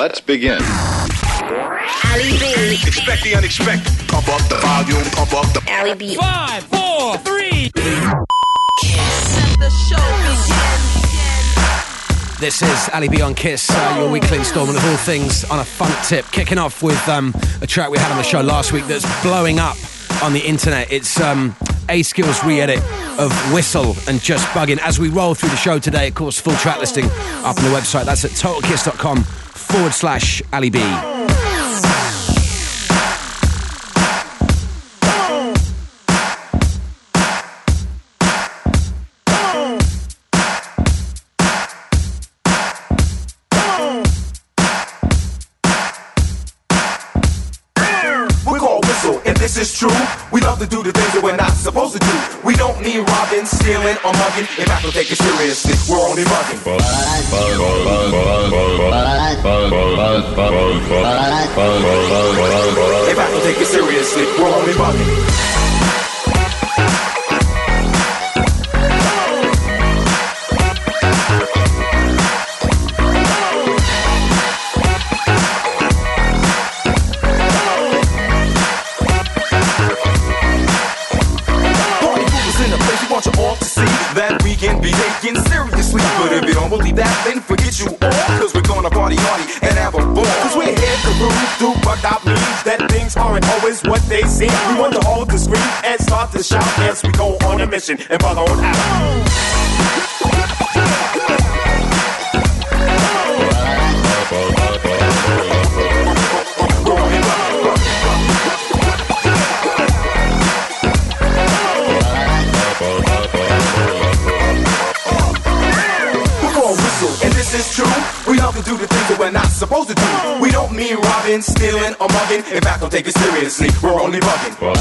Let's begin. Ali B. Expect the unexpected. Pump up the volume, pump up the. Ali B. Five, four, three. This is Ali B on Kiss, uh, your weekly installment of all things on a funk tip. Kicking off with um, a track we had on the show last week that's blowing up on the internet. It's um, A-Skillz's re edit of Whistle and Just Bugging. As we roll through the show today, of course, full track listing up on the website. That's at totalkiss.com forward slash Ali B. We call whistle, and this is true. We love to do the supposed to do. We don't need robbing, stealing, or mugging. In fact, don't take it seriously. We're only mugging. In fact, don't take it seriously. We're only mugging. Prove through bugged out means that things aren't always what they seem. We want to hold the screen and start to shout as we go on a mission and bug on out. This is true. We love to do the things that we're not supposed to do. Don't robbing, stealing, or mugging. In fact, don't take it seriously. We're only bugging. Well,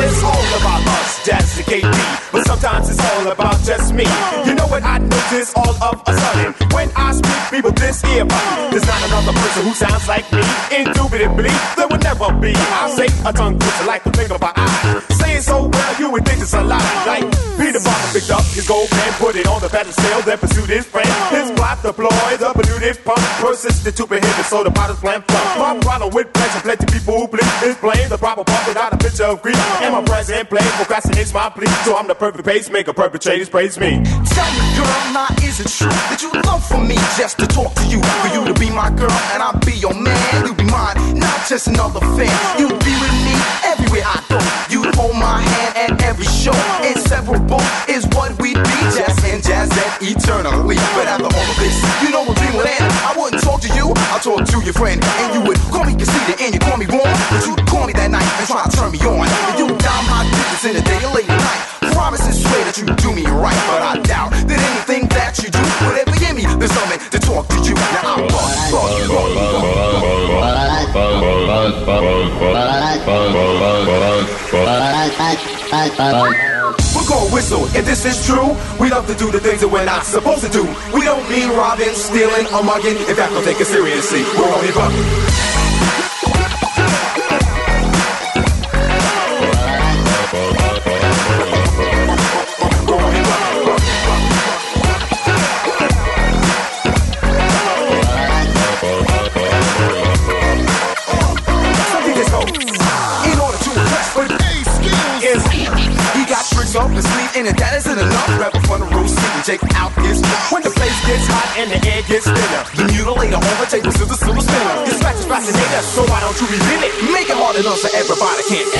it's all about us, Jazz and KD. But sometimes it's all about just me. You know what I notice all of a sudden? When I speak, people this ear. There's not another person who sounds like me. Indubitably, there will never be. I say a tongue twister like the finger by eye. Say it so well, you would think it's a lie. Like Peter Parker picked up his gold pen, put it on the pedestal, then pursued his friend. His plot deployed the polluted pump, persisted to prohibit, so the potter's plan flunk. My problem with pleasure, plenty people who please is blame the proper part without a picture of grief. And my present play procrastinates my plea, so I'm the perfect pacemaker, perpetrators praise me. Tell me, girl, now is it true that you love for me just to talk to you? For you to be my girl and I'll be your man. You be mine, not just another fan. You'd be with me everywhere I go. You'd hold my hand at every show. Inseparable is what we'd be, jazz and jazz and eternally. But after all of this, you know what dream would end. I wouldn't talk to you, I'll talk to your friend. And you would call me conceited and you call me warm. But you'd try to turn me on. And you'd down my digits in the day or late at night. Promise swear that you do me right, but I doubt that anything that you do would ever give me the stomach to talk to you. Now I'm bug, bug, bug, bug. We call whistle, and this is true. We love to do the things that we're not supposed to do. We don't mean robbing, stealing, or mugging. In fact, don't take it seriously. We're only bugging. Everybody can.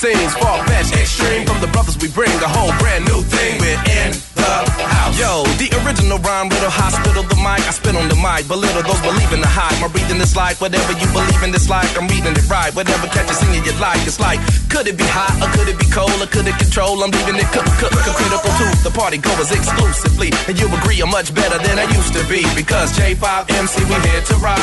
That far fetched, spit on the mic, belittle those believing the hype. My breathing is like whatever you believe in this like. I'm reading it right. Whatever catches singing your like. It's like, could it be hot or could it be cold or could it control? I'm leaving it cook, cook, cook, critical to the party goers exclusively. And you agree I'm much better than I used to be because J5 MC, we here to rock.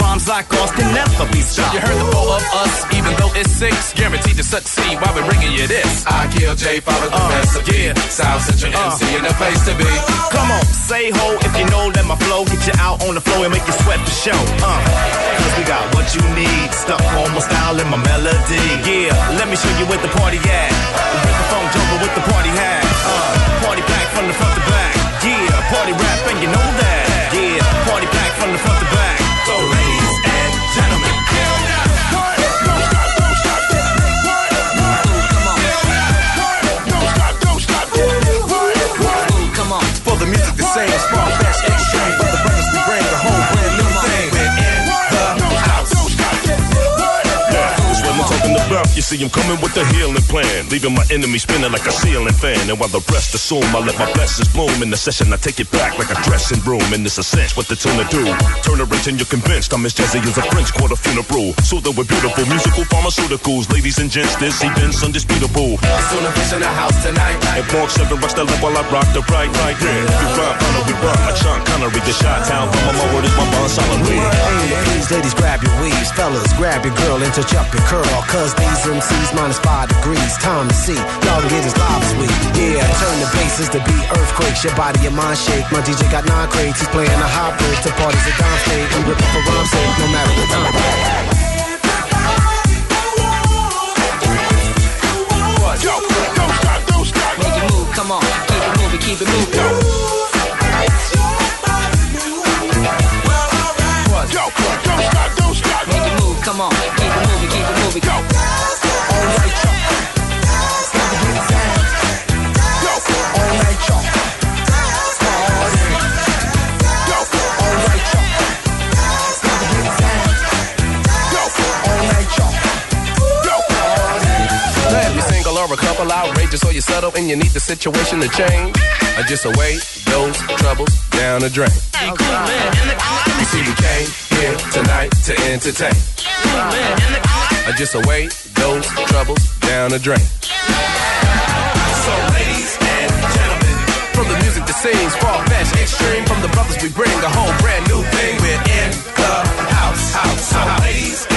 Rhymes like can never be stopped. You heard the four of us, even though it's six, guaranteed to succeed while we're bringing you this. I kill J5 with the Uh, recipe. yeah. South Central Uh. MC in the place to be. Come on, say ho if you know that my flow get you out on the floor and make you sweat for show. Uh, cause we got what you need, stuck on my style and my melody. Yeah, let me show you where the party at. With the phone jungle with the party hat. Uh, party pack from the front to back. Yeah, party rap and you know that. Yeah, party pack from the front to back. See, I'm coming with a healing plan, leaving my enemy spinning like a ceiling fan. And while the rest assume, I let my blessings bloom. In the session, I take it back like a dressing room. And it's a cinch what the tune to do. Turn rage and you're convinced I'm as jazzy as a French quarter funeral. Soothing with beautiful musical pharmaceuticals. Ladies and gents, this event's undisputable. Soon a fish in the house tonight. And Mark 7 rocks the left while I rock the right, right, yeah. We rhyme, honor, we rhyme like Sean Connery. The shot town, from my word is my bond solidly. Please, ladies, grab your weaves. Fellas, grab your girl up your curl. Cause these MCs minus five degrees. Time to see. Y'all get as live as we. Yeah, turn the bases to beat earthquakes. Your body, your mind shake. My DJ got nine crates. He's playing a hot break to parties at Dime State. We rip up a rhyme safe no matter the time. Make it move, come on. Keep it moving, keep it moving. Or outrageous, or you settle and you need the situation to change. Or just away those troubles down the drain. You see, we came here tonight to entertain. Or just away those troubles down the drain. So, ladies and gentlemen, From the music that sings, far fetched, extreme. From the brothers we bring a whole brand new thing. we're in the house. house. So, ladies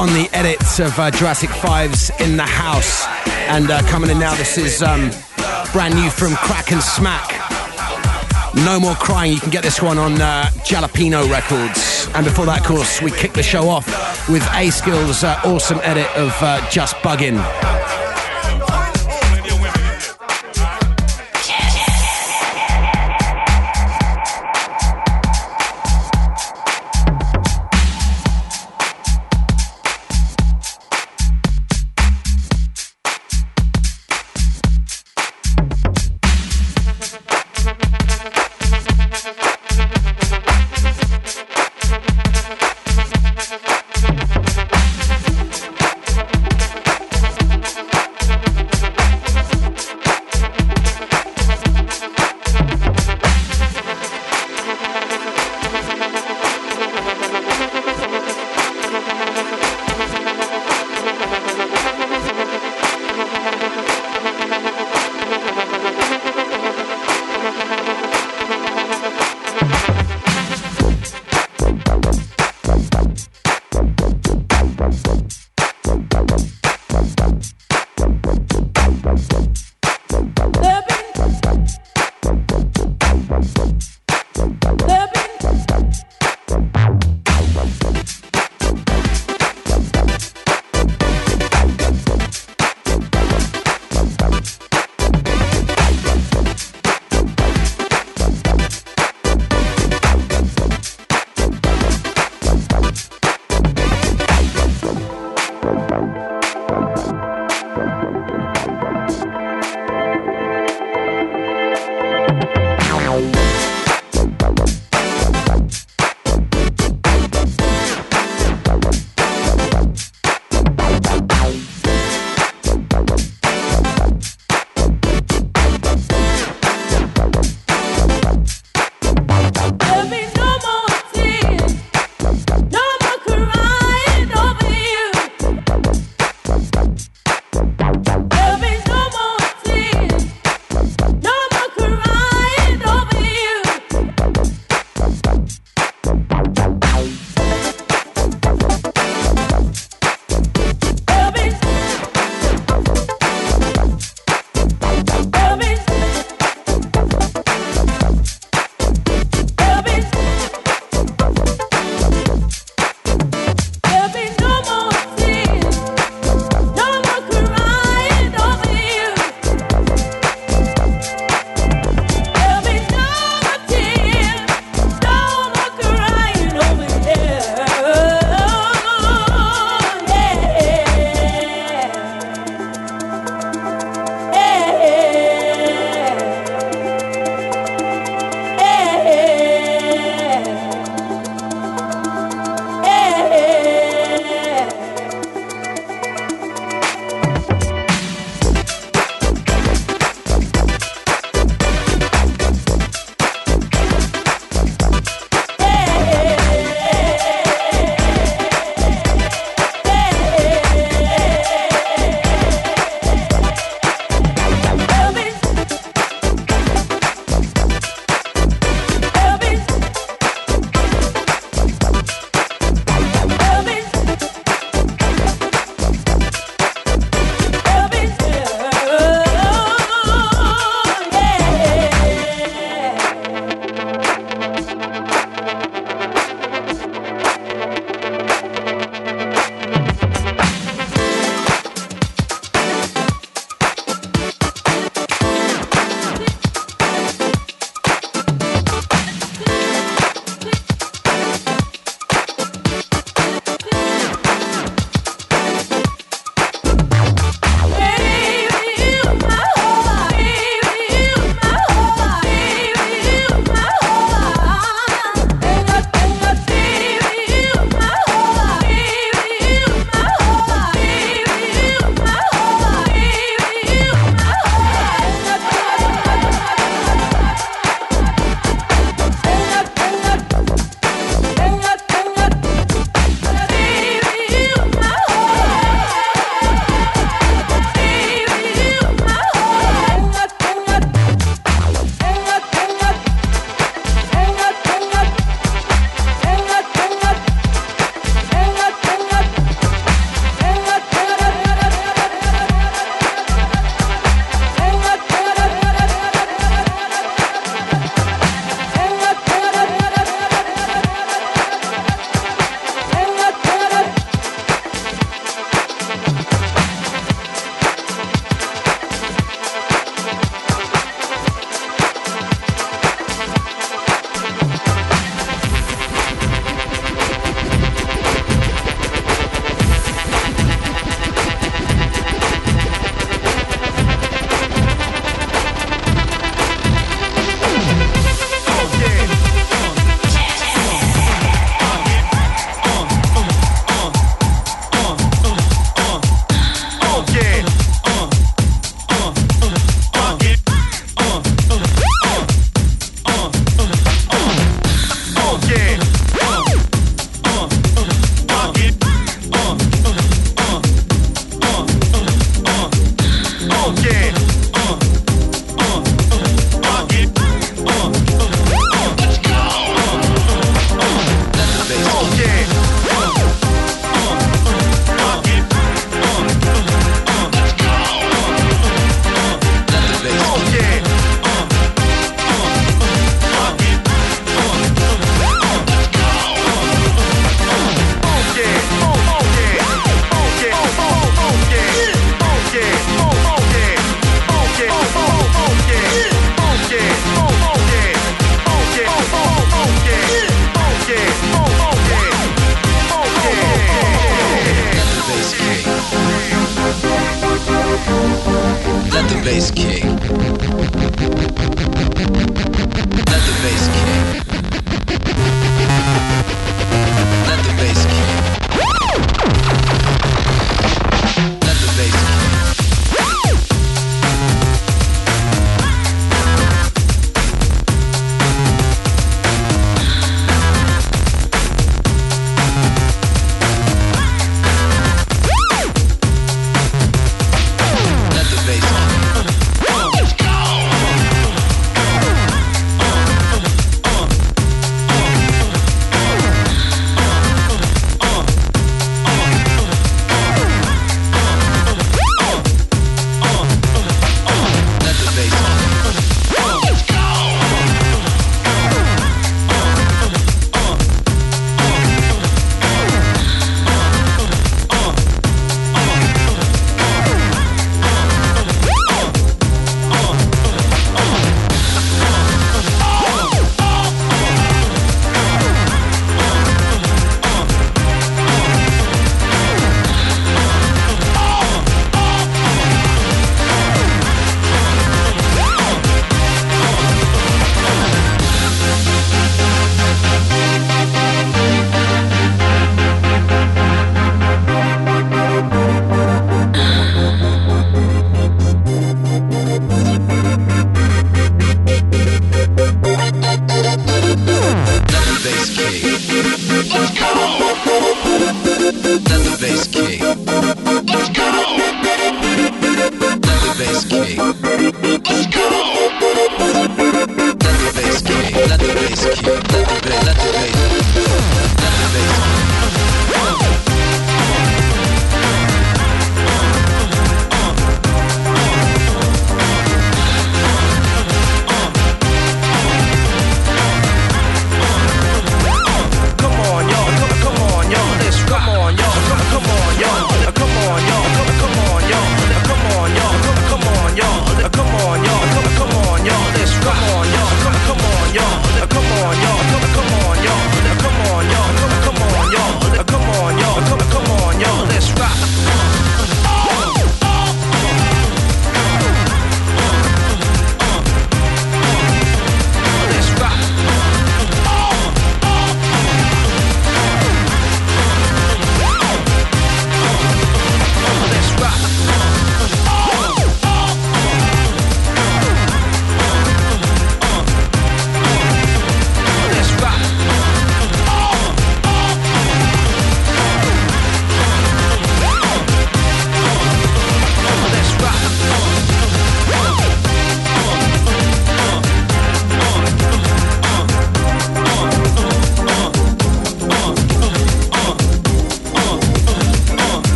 on the edits of uh, Jurassic 5's In the House. And uh, coming in now, this is um, brand new from Kraak and Smaak. No More Crying. You can get this one on uh, Jalapeno Records. And before that, of course, we kick the show off with A-Skillz's uh, awesome edit of uh, Just Buggin'.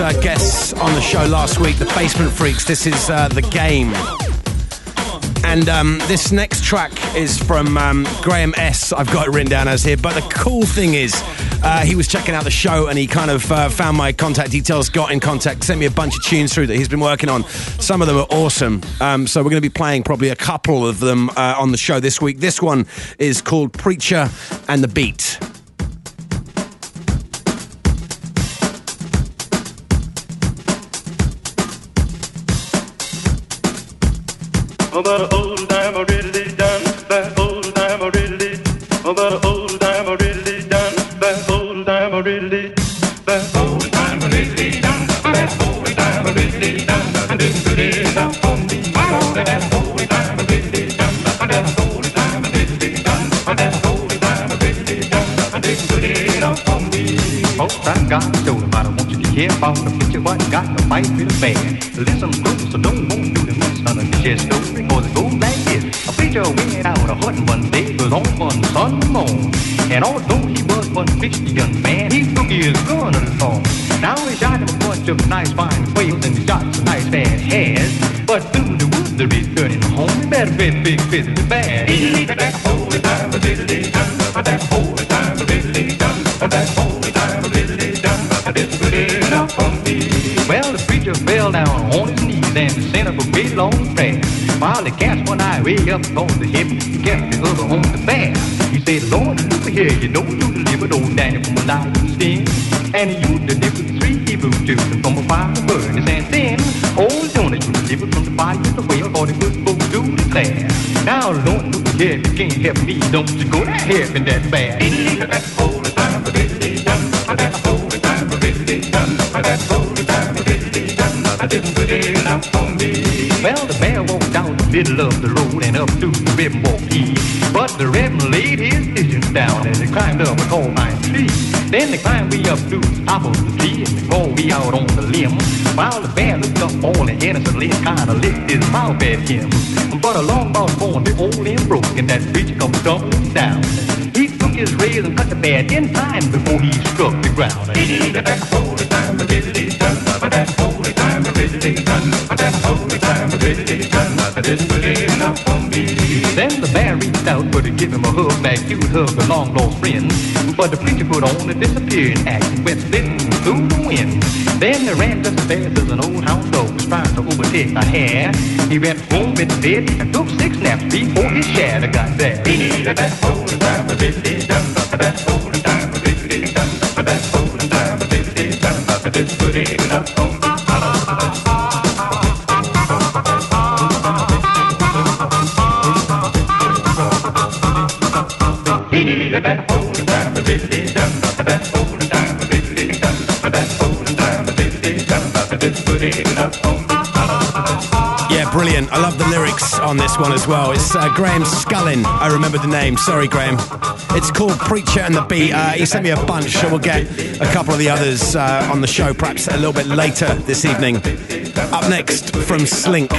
Uh, guests on the show last week, the Basement Freaks. This is uh, The Game. And um, this next track is from um, Graham S. I've got it written down as here. But the cool thing is, uh, he was checking out the show and he kind of uh, found my contact details, got in contact, sent me a bunch of tunes through that he's been working on. Some of them are awesome. Um, so we're going to be playing probably a couple of them uh, on the show this week. This one is called Preacher and the Bear. Oh, that old time I really done. That old time I really. Oh, that old time I really done. That old time I really. That old time I really done. That old time I really done. I didn't put up on me. That old time I really done. That old time I really done. That old time I really done. I didn't put up on me. I him I don't want you to hear about the preacher, but got to fight with the. Listen And although he was one Christian man, he took his gun along. Now he shot him a bunch of nice fine quails and he shot some nice bad hares. But soon the woods they're returning home, he better bet big business bad. That holy time I really done. That holy time I really done. That holy time I really done. I didn't put it up on me. Well, the preacher fell down on his knees and sent up a big long prayer. While he cast one eye way up on the hip, he kept the other on the back. Said, Lord, look here, you know you delivered old Daniel from a lion's den. And you delivered three Hebrew children from a fire furnace. And then, old Jonah you delivered from the fire of the whale, for the good folks do declare. Now, Lord, look here, you can't help me, don't you go to heaven that bad. That holy time I really done. That holy time I really done. That holy time I really done. I didn't put it up on me. Well, the the middle of the road and up to the ribbon walked he. But the ribbon laid his visions down and they climbed up a tall pine tree. Then they climbed way up to the top of the tree and they crawled out on the limb. While the bear looked up all the innocently and kinda licked his mouth at him. But along about born the old limb broke and that preacher come tumbling down. He took his razor and cut the bear ten times before he struck the ground. That holy. That holy. That it me. Then the bear reached out for to give him a hug you would hug a long lost friend. But the preacher put on a disappearing act went slitting through the wind. Then they ran just as fast as an old hound dog was trying to overtake a hare. He went home in bed and took six naps before his shadow got there. That holy time I really done. That holy time I really done. That holy brilliant. I love the lyrics on this one as well. It's uh, Graham Scullin. I remember the name. Sorry, Graham. It's called Preacher and the Bear. Uh, he sent me a bunch, so we'll get a couple of the others uh, on the show perhaps a little bit later this evening. Up next from Slink.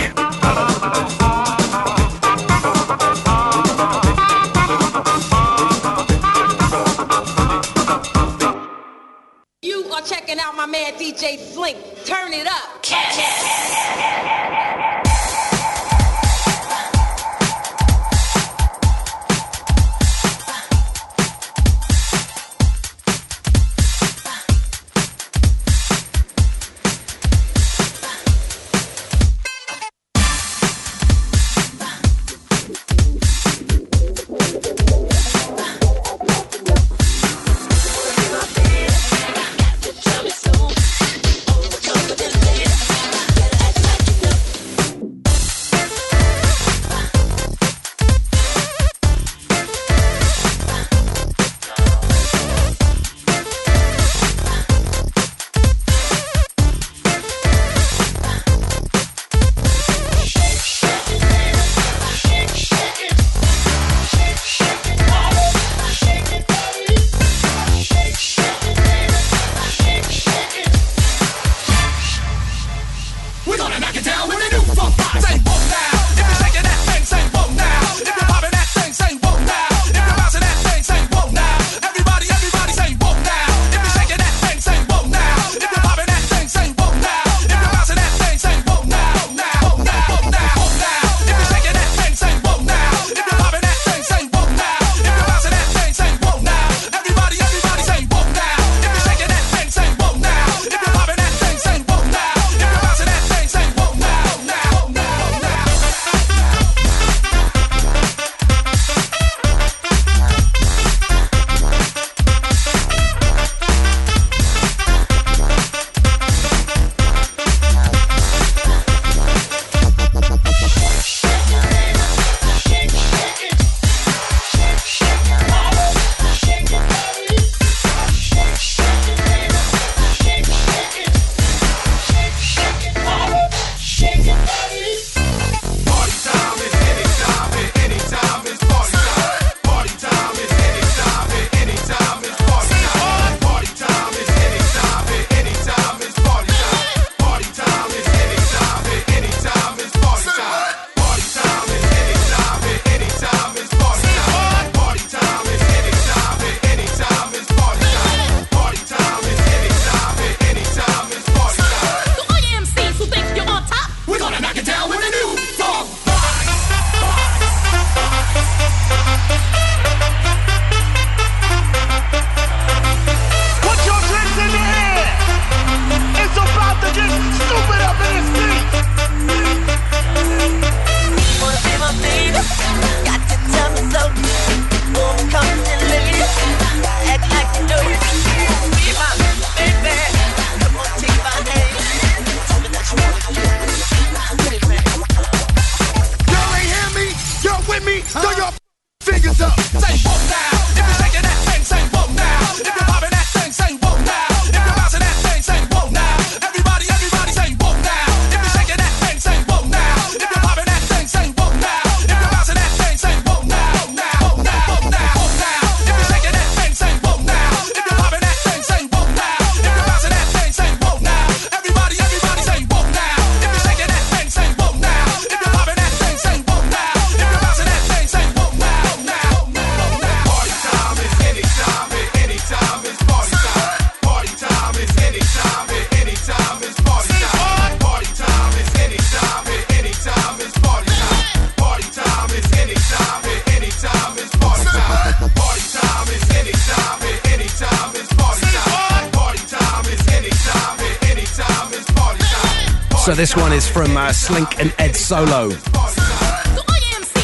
Slink and Ed Solo.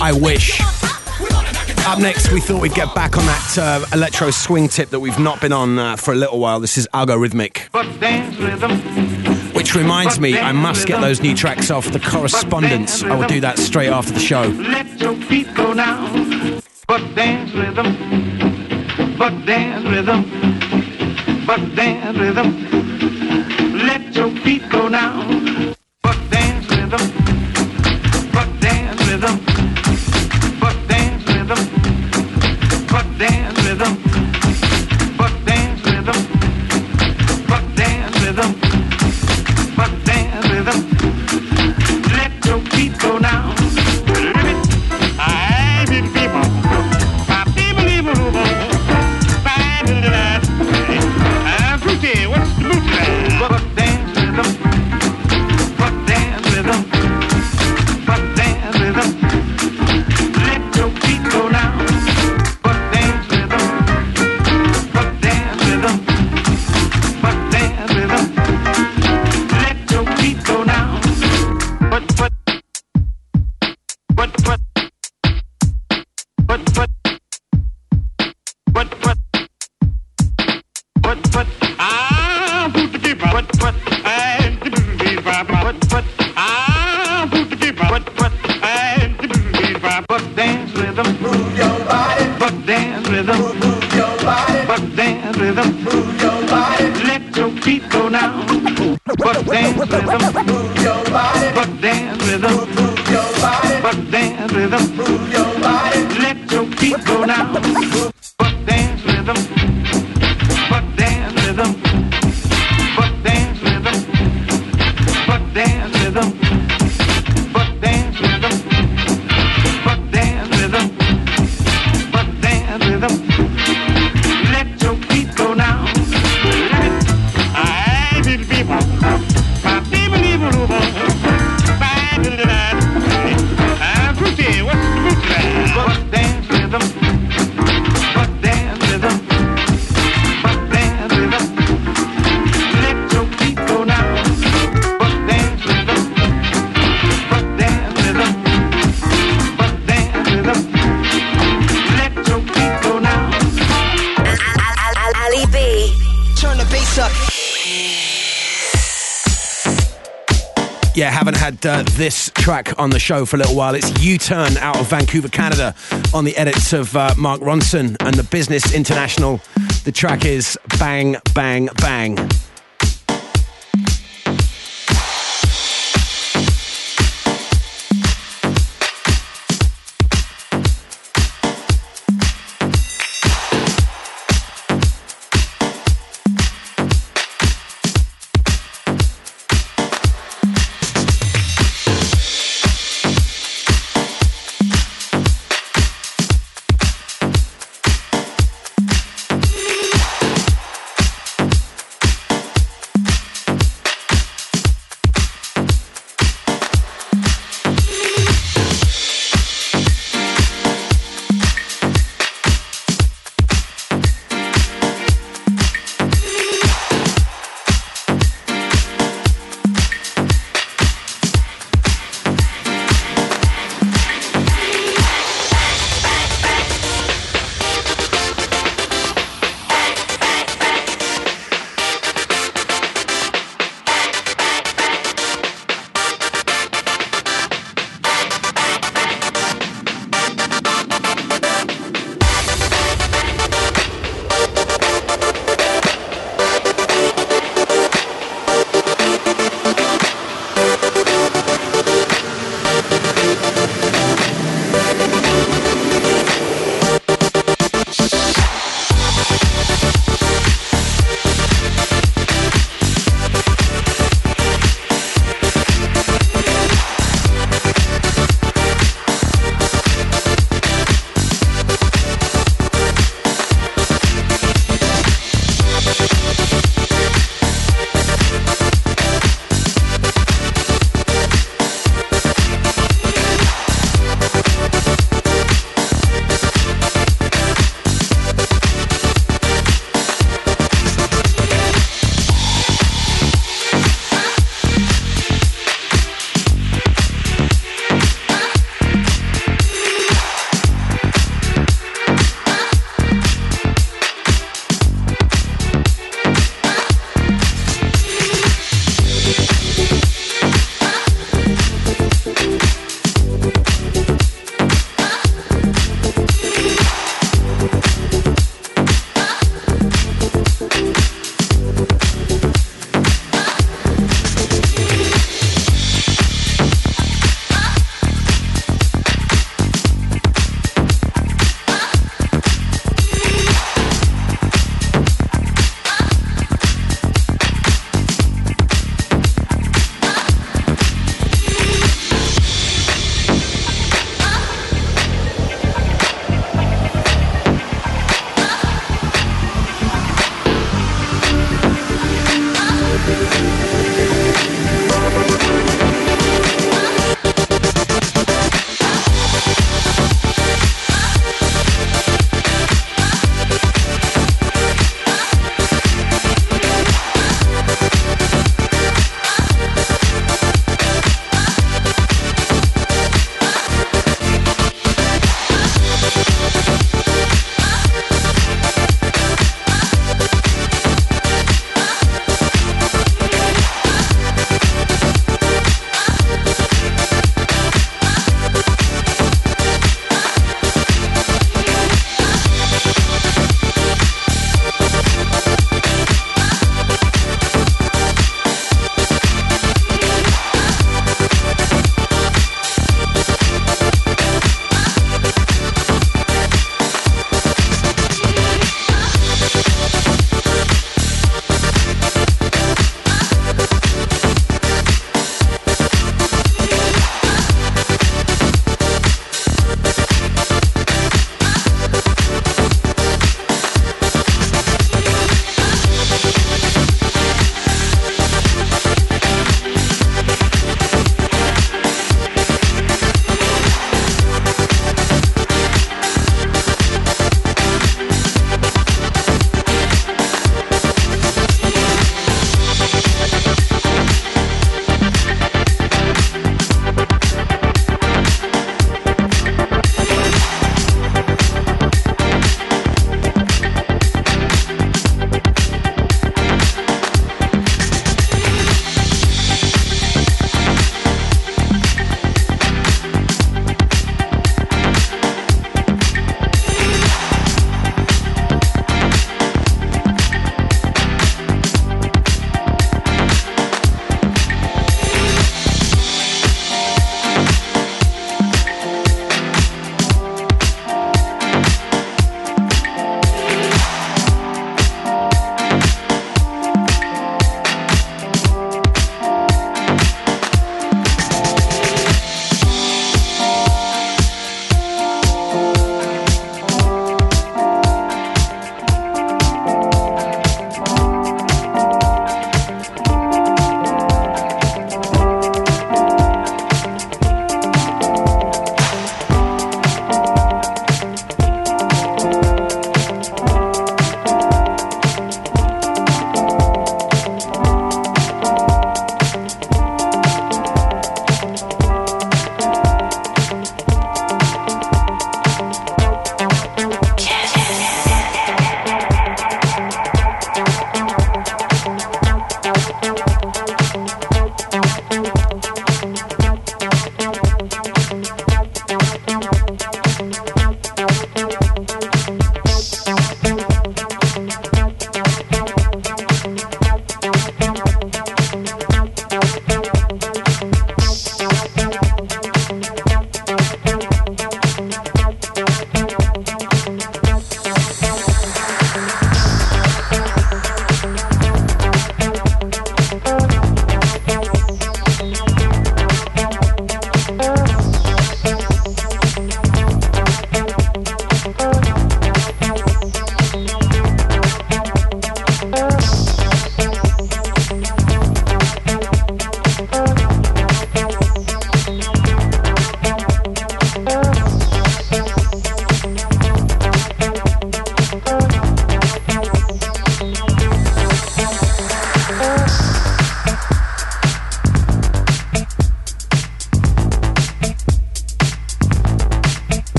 I wish. Up next, we thought we'd get back on that uh, electro swing tip that we've not been on uh, for a little while. This is Algorithmic. Which reminds me, I must get those new tracks off the correspondence. I will do that straight after the show. Let your feet go down, but dance rhythm, but dance rhythm, but dance rhythm. Let your feet go down, Yeah, haven't had uh, this track on the show for a little while. It's U Turn out of Vancouver, Canada, on the edits of uh, Mark Ronson and the Business International. The track is Bang, Bang, Bang.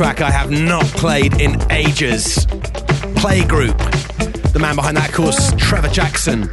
Track I have not played in ages. Playgroup. The man behind that, of course, Trevor Jackson.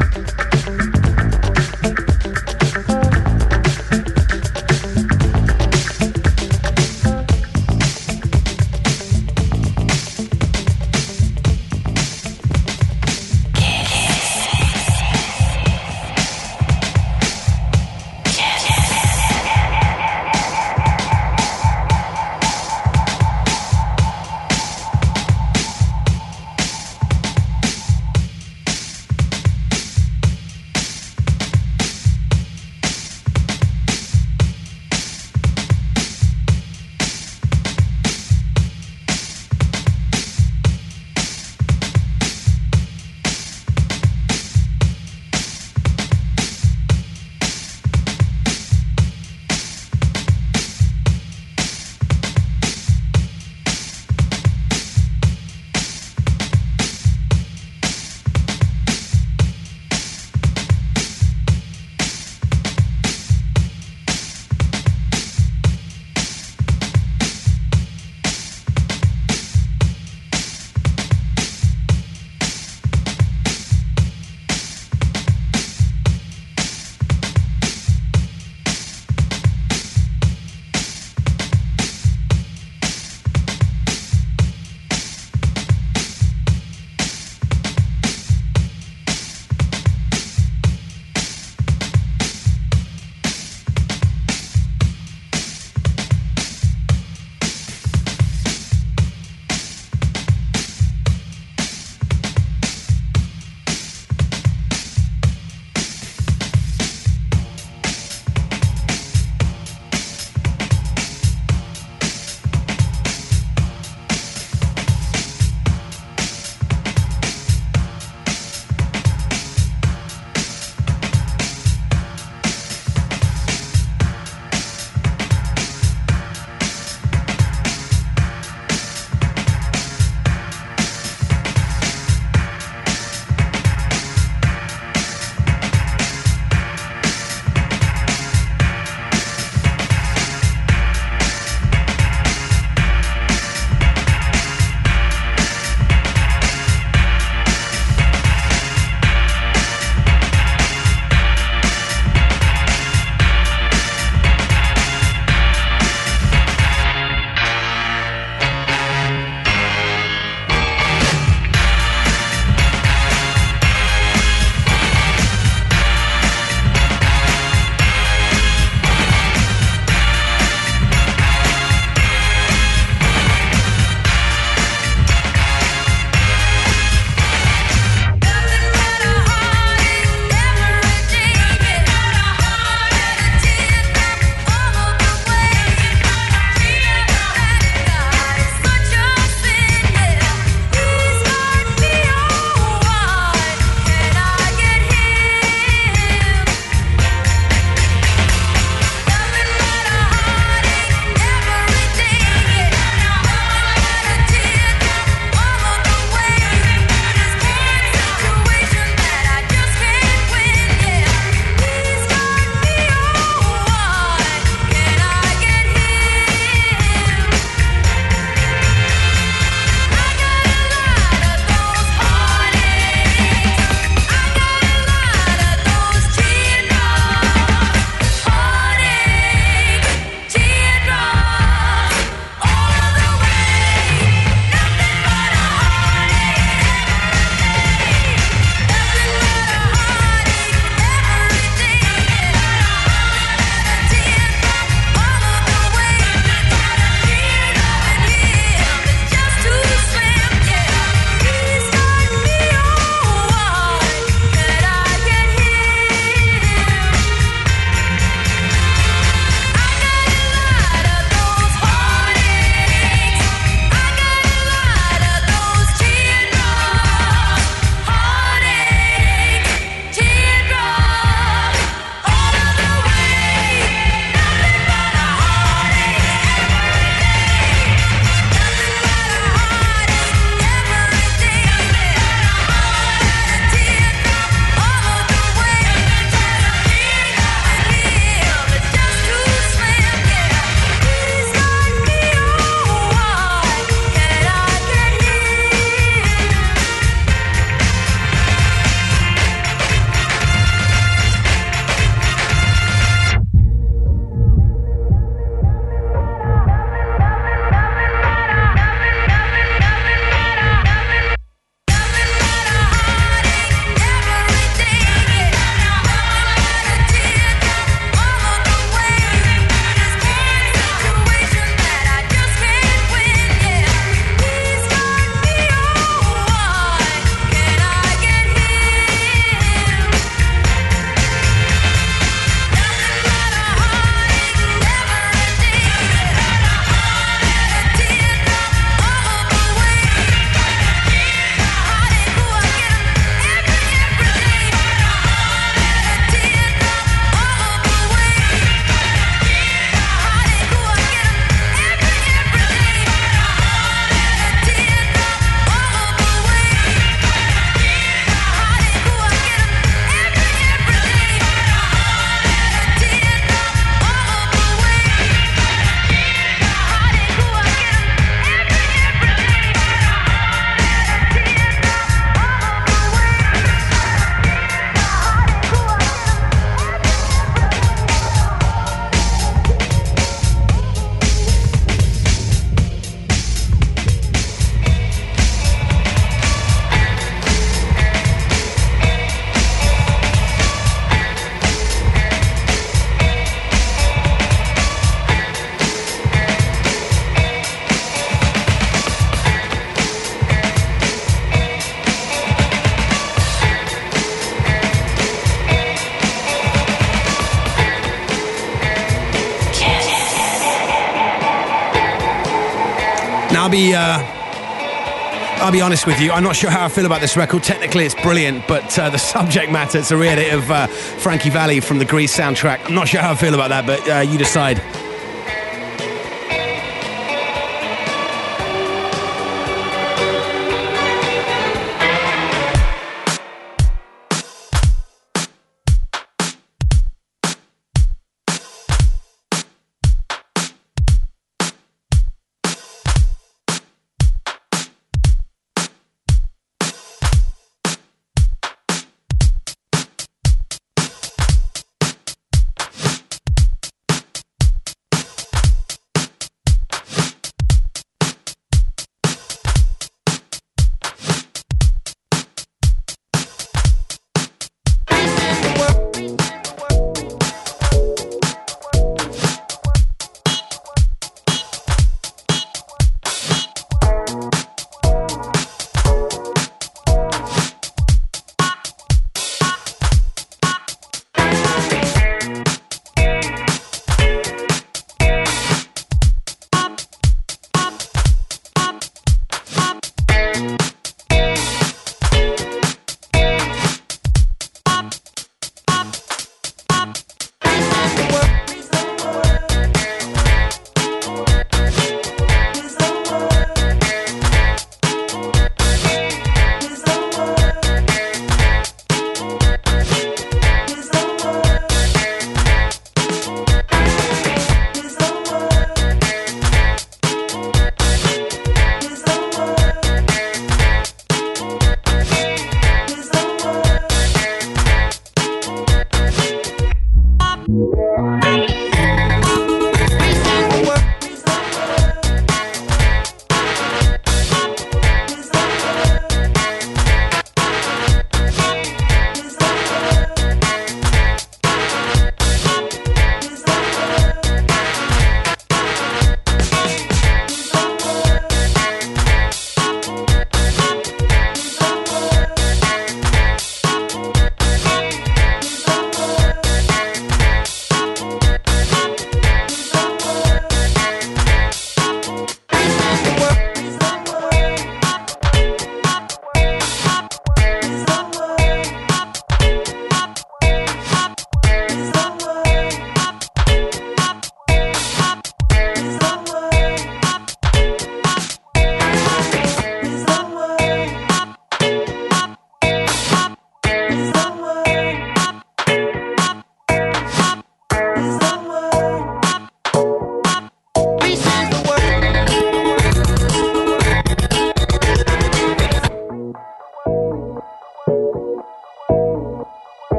Be honest with you. I'm not sure how I feel about this record. Technically, it's brilliant, but uh, the subject matter, it's a re-edit of uh, Frankie Valli from the Grease soundtrack. I'm not sure how I feel about that, but uh, you decide.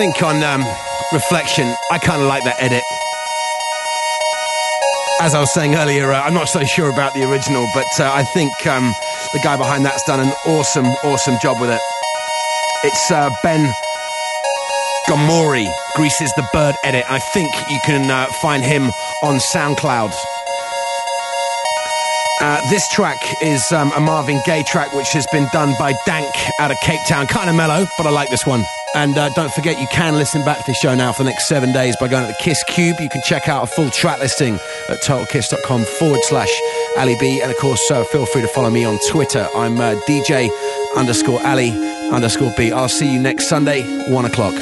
Think on um, reflection, I kind of like that edit. As I was saying earlier, uh, I'm not so sure about the original, but uh, I think um, the guy behind that's done an awesome, awesome job with it. It's uh, Ben Gomori, Greases the Bird edit. I think you can uh, find him on SoundCloud. Uh, this track is um, a Marvin Gaye track which has been done by Dank out of Cape Town. Kind of mellow, but I like this one. And uh, don't forget, you can listen back to the show now for the next seven days by going to the Kiss Cube. You can check out a full track listing at totalkiss.com forward slash Ali B. And of course, uh, feel free to follow me on Twitter. I'm uh, DJ underscore Ali underscore B. I'll see you next Sunday, one o'clock.